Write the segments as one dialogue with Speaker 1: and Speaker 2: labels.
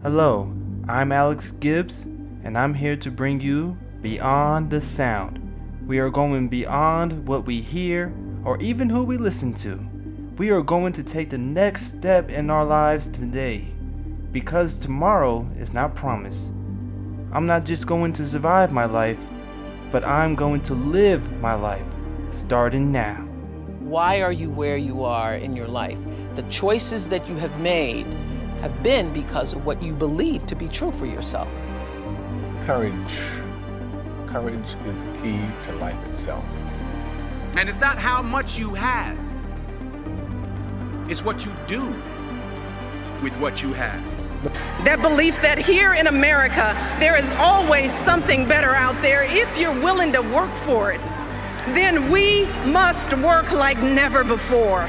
Speaker 1: Hello, I'm Alex Gibbs, and I'm here to bring you Beyond the Sound. We are going beyond what we hear or even who we listen to. We are going to take the next step in our lives today because tomorrow is not promised. I'm not just going to survive my life, but I'm going to live my life starting now.
Speaker 2: Why are you where you are in your life? The choices that you have made have been because of what you believe to be true for yourself.
Speaker 3: Courage. Courage is the key to life itself.
Speaker 4: And it's not how much you have, it's what you do with what you have.
Speaker 5: That belief that here in America, there is always something better out there if you're willing to work for it. Then we must work like never before.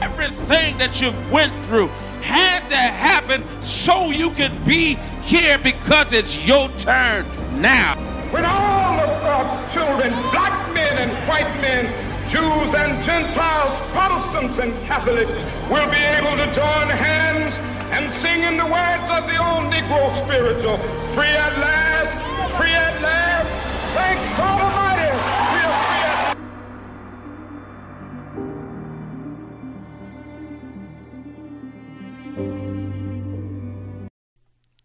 Speaker 6: Everything that you've went through had to happen so you could be here because it's your turn now.
Speaker 7: When all of God's children, black men and white men, Jews and Gentiles, Protestants and Catholics, will be able to join hands and sing in the words of the old Negro spiritual, free at last,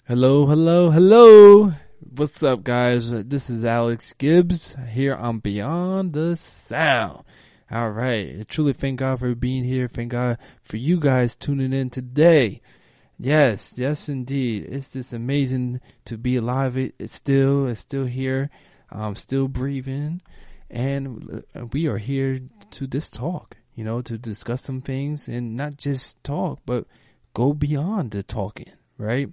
Speaker 8: Hello, hello, hello. What's up, guys? This is Alex Gibbs here on Beyond the Sound. All right. Truly thank God for being here. Thank God for you guys tuning in today. Yes, yes, indeed. It's just amazing to be alive. It, it's still, it's still here. I'm still breathing. And we are here to this talk, you know, to discuss some things and not just talk, but go beyond the talking, right?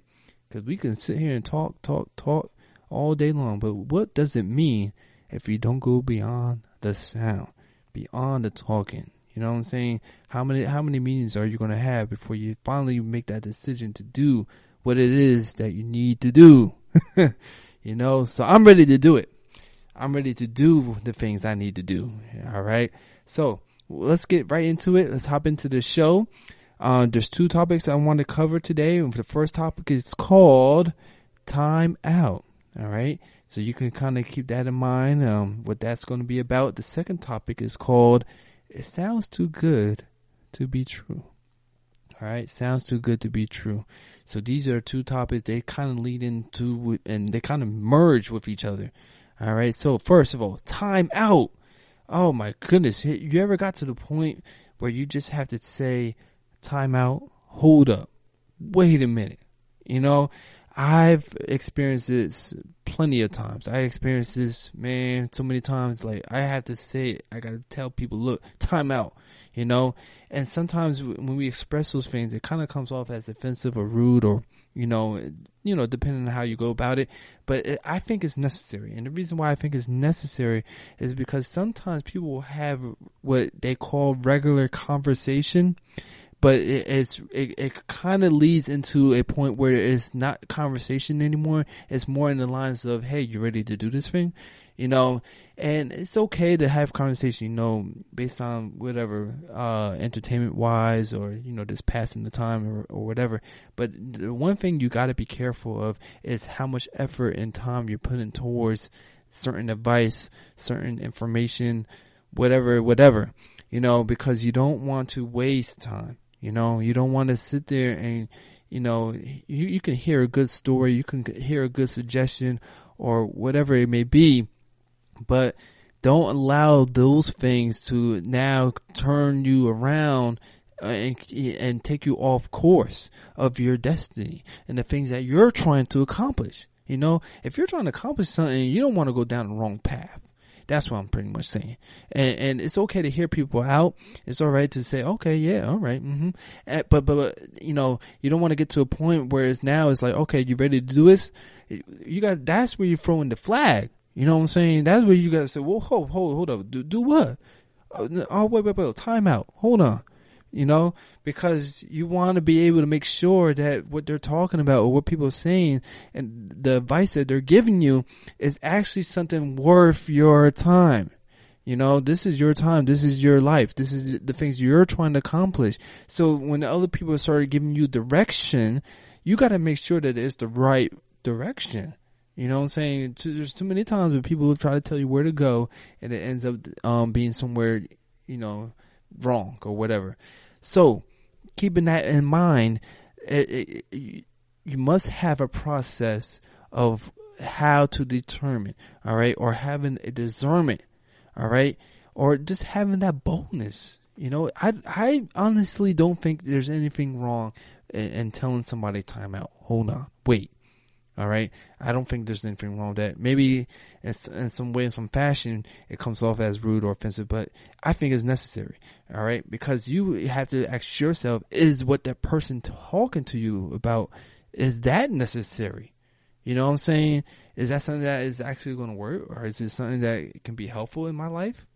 Speaker 8: Because we can sit here and talk, talk, talk all day long. But what does it mean if you don't go beyond the sound, beyond the talking? You know what I'm saying? How many how many meetings are you going to have before you finally make that decision to do what it is that you need to do? you know, so I'm ready to do it. I'm ready to do the things I need to do. All right. So let's get right into it. Let's hop into the show. Uh, there's two topics I want to cover today. The first topic is called time out. All right. So you can kind of keep that in mind, um, what that's going to be about. The second topic is called It Sounds Too Good to Be True. All right. Sounds too good to be true. So these are two topics. They kind of lead into and they kind of merge with each other. All right. So first of all, time out. Oh my goodness. You ever got to the point where you just have to say, time out, hold up, wait a minute. You know, I've experienced this plenty of times. I experienced this, man, so many times. Like, I have to say it. I gotta tell people, look, time out, you know? And sometimes when we express those things, it kind of comes off as offensive or rude or, you know, you know, depending on how you go about it. But it, I think it's necessary. And the reason why I think it's necessary is because sometimes people will have what they call regular conversation but it, it's it, it kind of leads into a point where it's not conversation anymore. It's more in the lines of, "Hey, you ready to do this thing?" You know, and it's okay to have conversation, you know, based on whatever, uh, entertainment wise or, you know, just passing the time or, or whatever. But the one thing you got to be careful of is how much effort and time you're putting towards certain advice, certain information, whatever, whatever, you know, because you don't want to waste time. You know, you don't want to sit there and, you know, you, you can hear a good story, you can hear a good suggestion or whatever it may be, but don't allow those things to now turn you around and, and take you off course of your destiny and the things that you're trying to accomplish. You know, if you're trying to accomplish something, you don't want to go down the wrong path. That's what I'm pretty much saying. And, and it's okay to hear people out. It's all right to say, okay, yeah, all right, mm-hmm. And, but, but, but, you know, you don't want to get to a point where it's now it's like, okay, you ready to do this? You got, that's where you're throwing the flag. You know what I'm saying? That's where you got to say, well, hold, hold, hold up. Do, do what? Oh, wait, wait, wait. Time out. Hold on you know, because you want to be able to make sure that what they're talking about or what people are saying and the advice that they're giving you is actually something worth your time. You know, this is your time. This is your life. This is the things you're trying to accomplish. So when other people start giving you direction, you got to make sure that it's the right direction. You know what I'm saying? There's too many times where people try to tell you where to go and it ends up um, being somewhere, you know, wrong or whatever. So, keeping that in mind, it, it, you must have a process of how to determine, all right, or having a discernment, all right, or just having that boldness. You know, I I honestly don't think there's anything wrong in, in telling somebody time out. Hold on, wait. All right. I don't think there's anything wrong with that. Maybe in, some way, in some fashion, it comes off as rude or offensive, but I think it's necessary. All right. Because you have to ask yourself, is what that person talking to you about, is that necessary? You know what I'm saying? Is that something that is actually going to work or is it something that can be helpful in my life?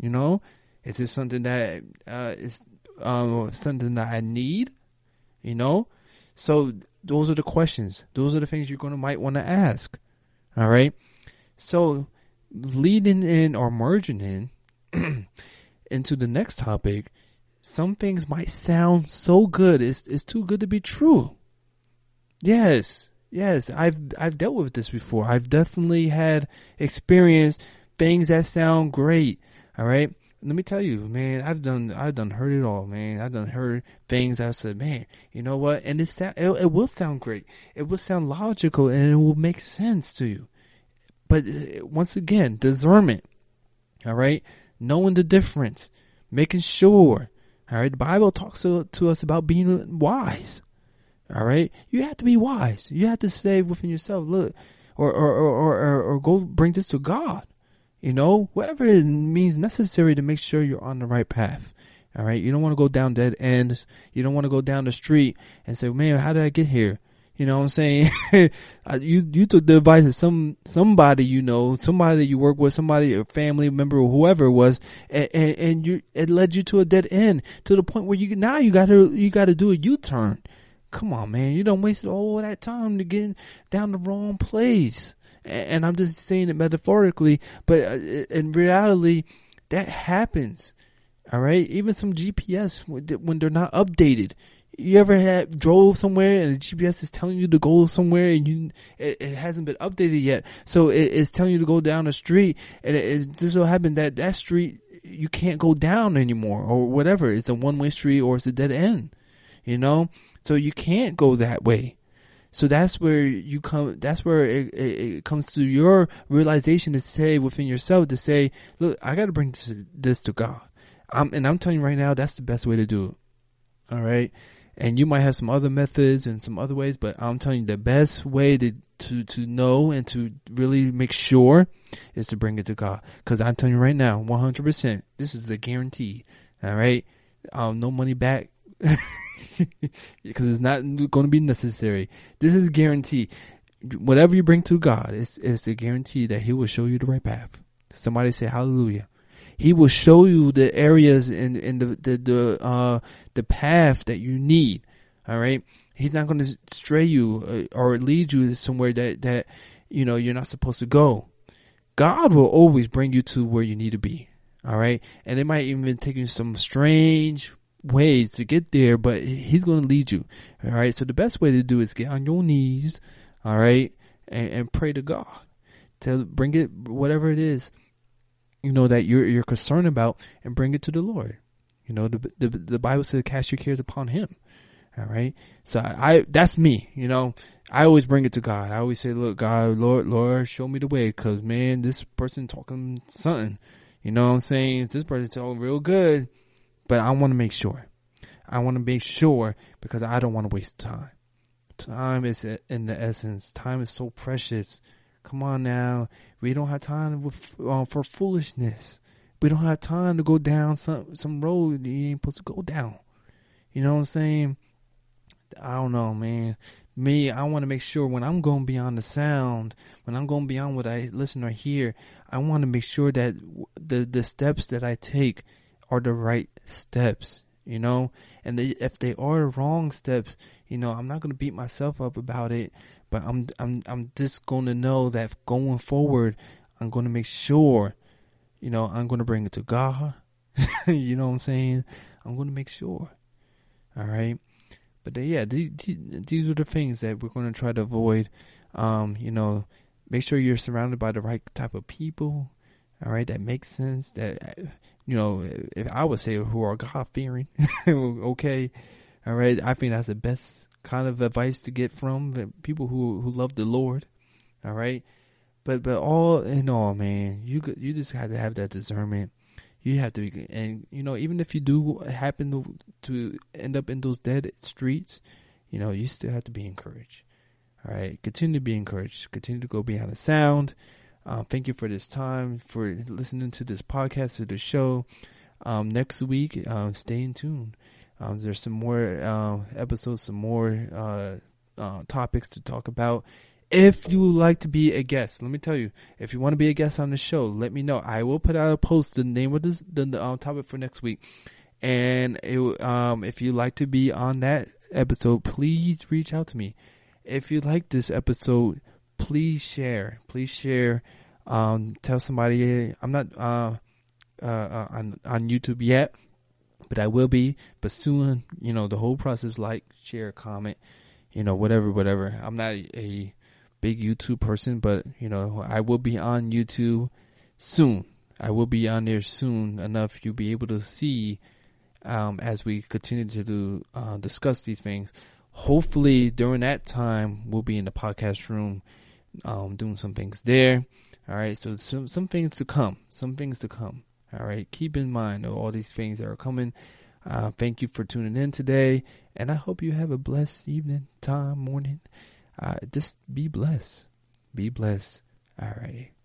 Speaker 8: You know, is it something that uh, is um, something that I need? You know, so those are the questions. Those are the things you're going to might want to ask. All right. So leading in or merging in into the next topic, some things might sound so good. It's, it's too good to be true. Yes. Yes. I've, I've dealt with this before. I've definitely had experience things that sound great. All right let me tell you, man, I've done, I've done heard it all, man. I've done heard things I said, man, you know what? And it, it, it will sound great. It will sound logical and it will make sense to you. But uh, once again, discernment. All right. Knowing the difference, making sure. All right. The Bible talks to, to us about being wise. All right. You have to be wise. You have to say within yourself, look, or, or, or, or, or go bring this to God. You know, whatever it means necessary to make sure you're on the right path. All right. You don't want to go down dead ends. You don't want to go down the street and say, man, how did I get here? You know what I'm saying? you, you took the advice of some, somebody you know, somebody that you work with, somebody, a family member or whoever it was, and, and, and you, it led you to a dead end to the point where you, now you gotta, you gotta do a U-turn. Come on, man. You don't waste all that time to get down the wrong place and I'm just saying it metaphorically, but uh, in reality, that happens. All right, even some GPS when they're not updated. You ever had drove somewhere and the GPS is telling you to go somewhere and you it, it hasn't been updated yet, so it, it's telling you to go down a street and it, it happened that that street you can't go down anymore or whatever. It's a one way street or it's a dead end, you know. So you can't go that way. So that's where you come, that's where it, it, it, comes to your realization to say within yourself to say, look, I got to bring this, this to God. I'm, and I'm telling you right now, that's the best way to do it. All right. And you might have some other methods and some other ways, but I'm telling you the best way to, to, to know and to really make sure is to bring it to God. Cause I'm telling you right now, 100%, this is a guarantee. All right. Um, no money back. because it's not going to be necessary. This is guarantee. Whatever you bring to God, it's, it's a guarantee that He will show you the right path. Somebody say Hallelujah. He will show you the areas and in the the the uh the path that you need. All right. He's not going to stray you uh, or lead you somewhere that that you know you're not supposed to go. God will always bring you to where you need to be. All right. And it might even take you some strange ways to get there, but he's going to lead you. All right. So the best way to do is get on your knees. All right. And, and pray to God to bring it, whatever it is, you know, that you're, you're concerned about and bring it to the Lord. You know, the, the, the Bible says cast your cares upon him. All right. So I, I, that's me, you know, I always bring it to God. I always say, look, God, Lord, Lord, show me the way. Cause man, this person talking something, you know what I'm saying? This person talking real good but I want to make sure. I want to make sure because I don't want to waste time. Time is in the essence. Time is so precious. Come on now. We don't have time uh, for foolishness. We don't have time to go down some some road you ain't supposed to go down. You know what I'm saying? I don't know, man. Me, I want to make sure when I'm going beyond the sound, when I'm going beyond what I listen or hear, I want to make sure that the the steps that I take are the right steps, you know? And they, if they are wrong steps, you know, I'm not going to beat myself up about it, but I'm, I'm, I'm just going to know that going forward, I'm going to make sure, you know, I'm going to bring it to God. you know what I'm saying? I'm going to make sure. All right. But uh, yeah, these, these are the things that we're going to try to avoid. Um, you know, make sure you're surrounded by the right type of people. All right, that makes sense. That you know, if I would say who are God fearing, okay, all right. I think that's the best kind of advice to get from people who who love the Lord. All right, but but all in all, man, you you just have to have that discernment. You have to, and you know, even if you do happen to, to end up in those dead streets, you know, you still have to be encouraged. All right, continue to be encouraged. Continue to go beyond the sound. Uh, thank you for this time, for listening to this podcast, to the show. Um, next week, uh, stay in tune. Um, there's some more uh, episodes, some more uh, uh, topics to talk about. If you would like to be a guest, let me tell you, if you want to be a guest on the show, let me know. I will put out a post, the name of this, the, the um, topic for next week. And it, um, if you'd like to be on that episode, please reach out to me. If you like this episode, please share. Please share. Um, tell somebody. I'm not uh, uh, uh, on on YouTube yet, but I will be. But soon, you know, the whole process: like, share, comment, you know, whatever, whatever. I'm not a big YouTube person, but you know, I will be on YouTube soon. I will be on there soon enough you'll be able to see um, as we continue to do, uh, discuss these things. Hopefully, during that time, we'll be in the podcast room um, doing some things there. All right, so some some things to come, some things to come. All right, keep in mind all these things that are coming. Uh, thank you for tuning in today, and I hope you have a blessed evening, time, morning. Uh, just be blessed. Be blessed. All righty.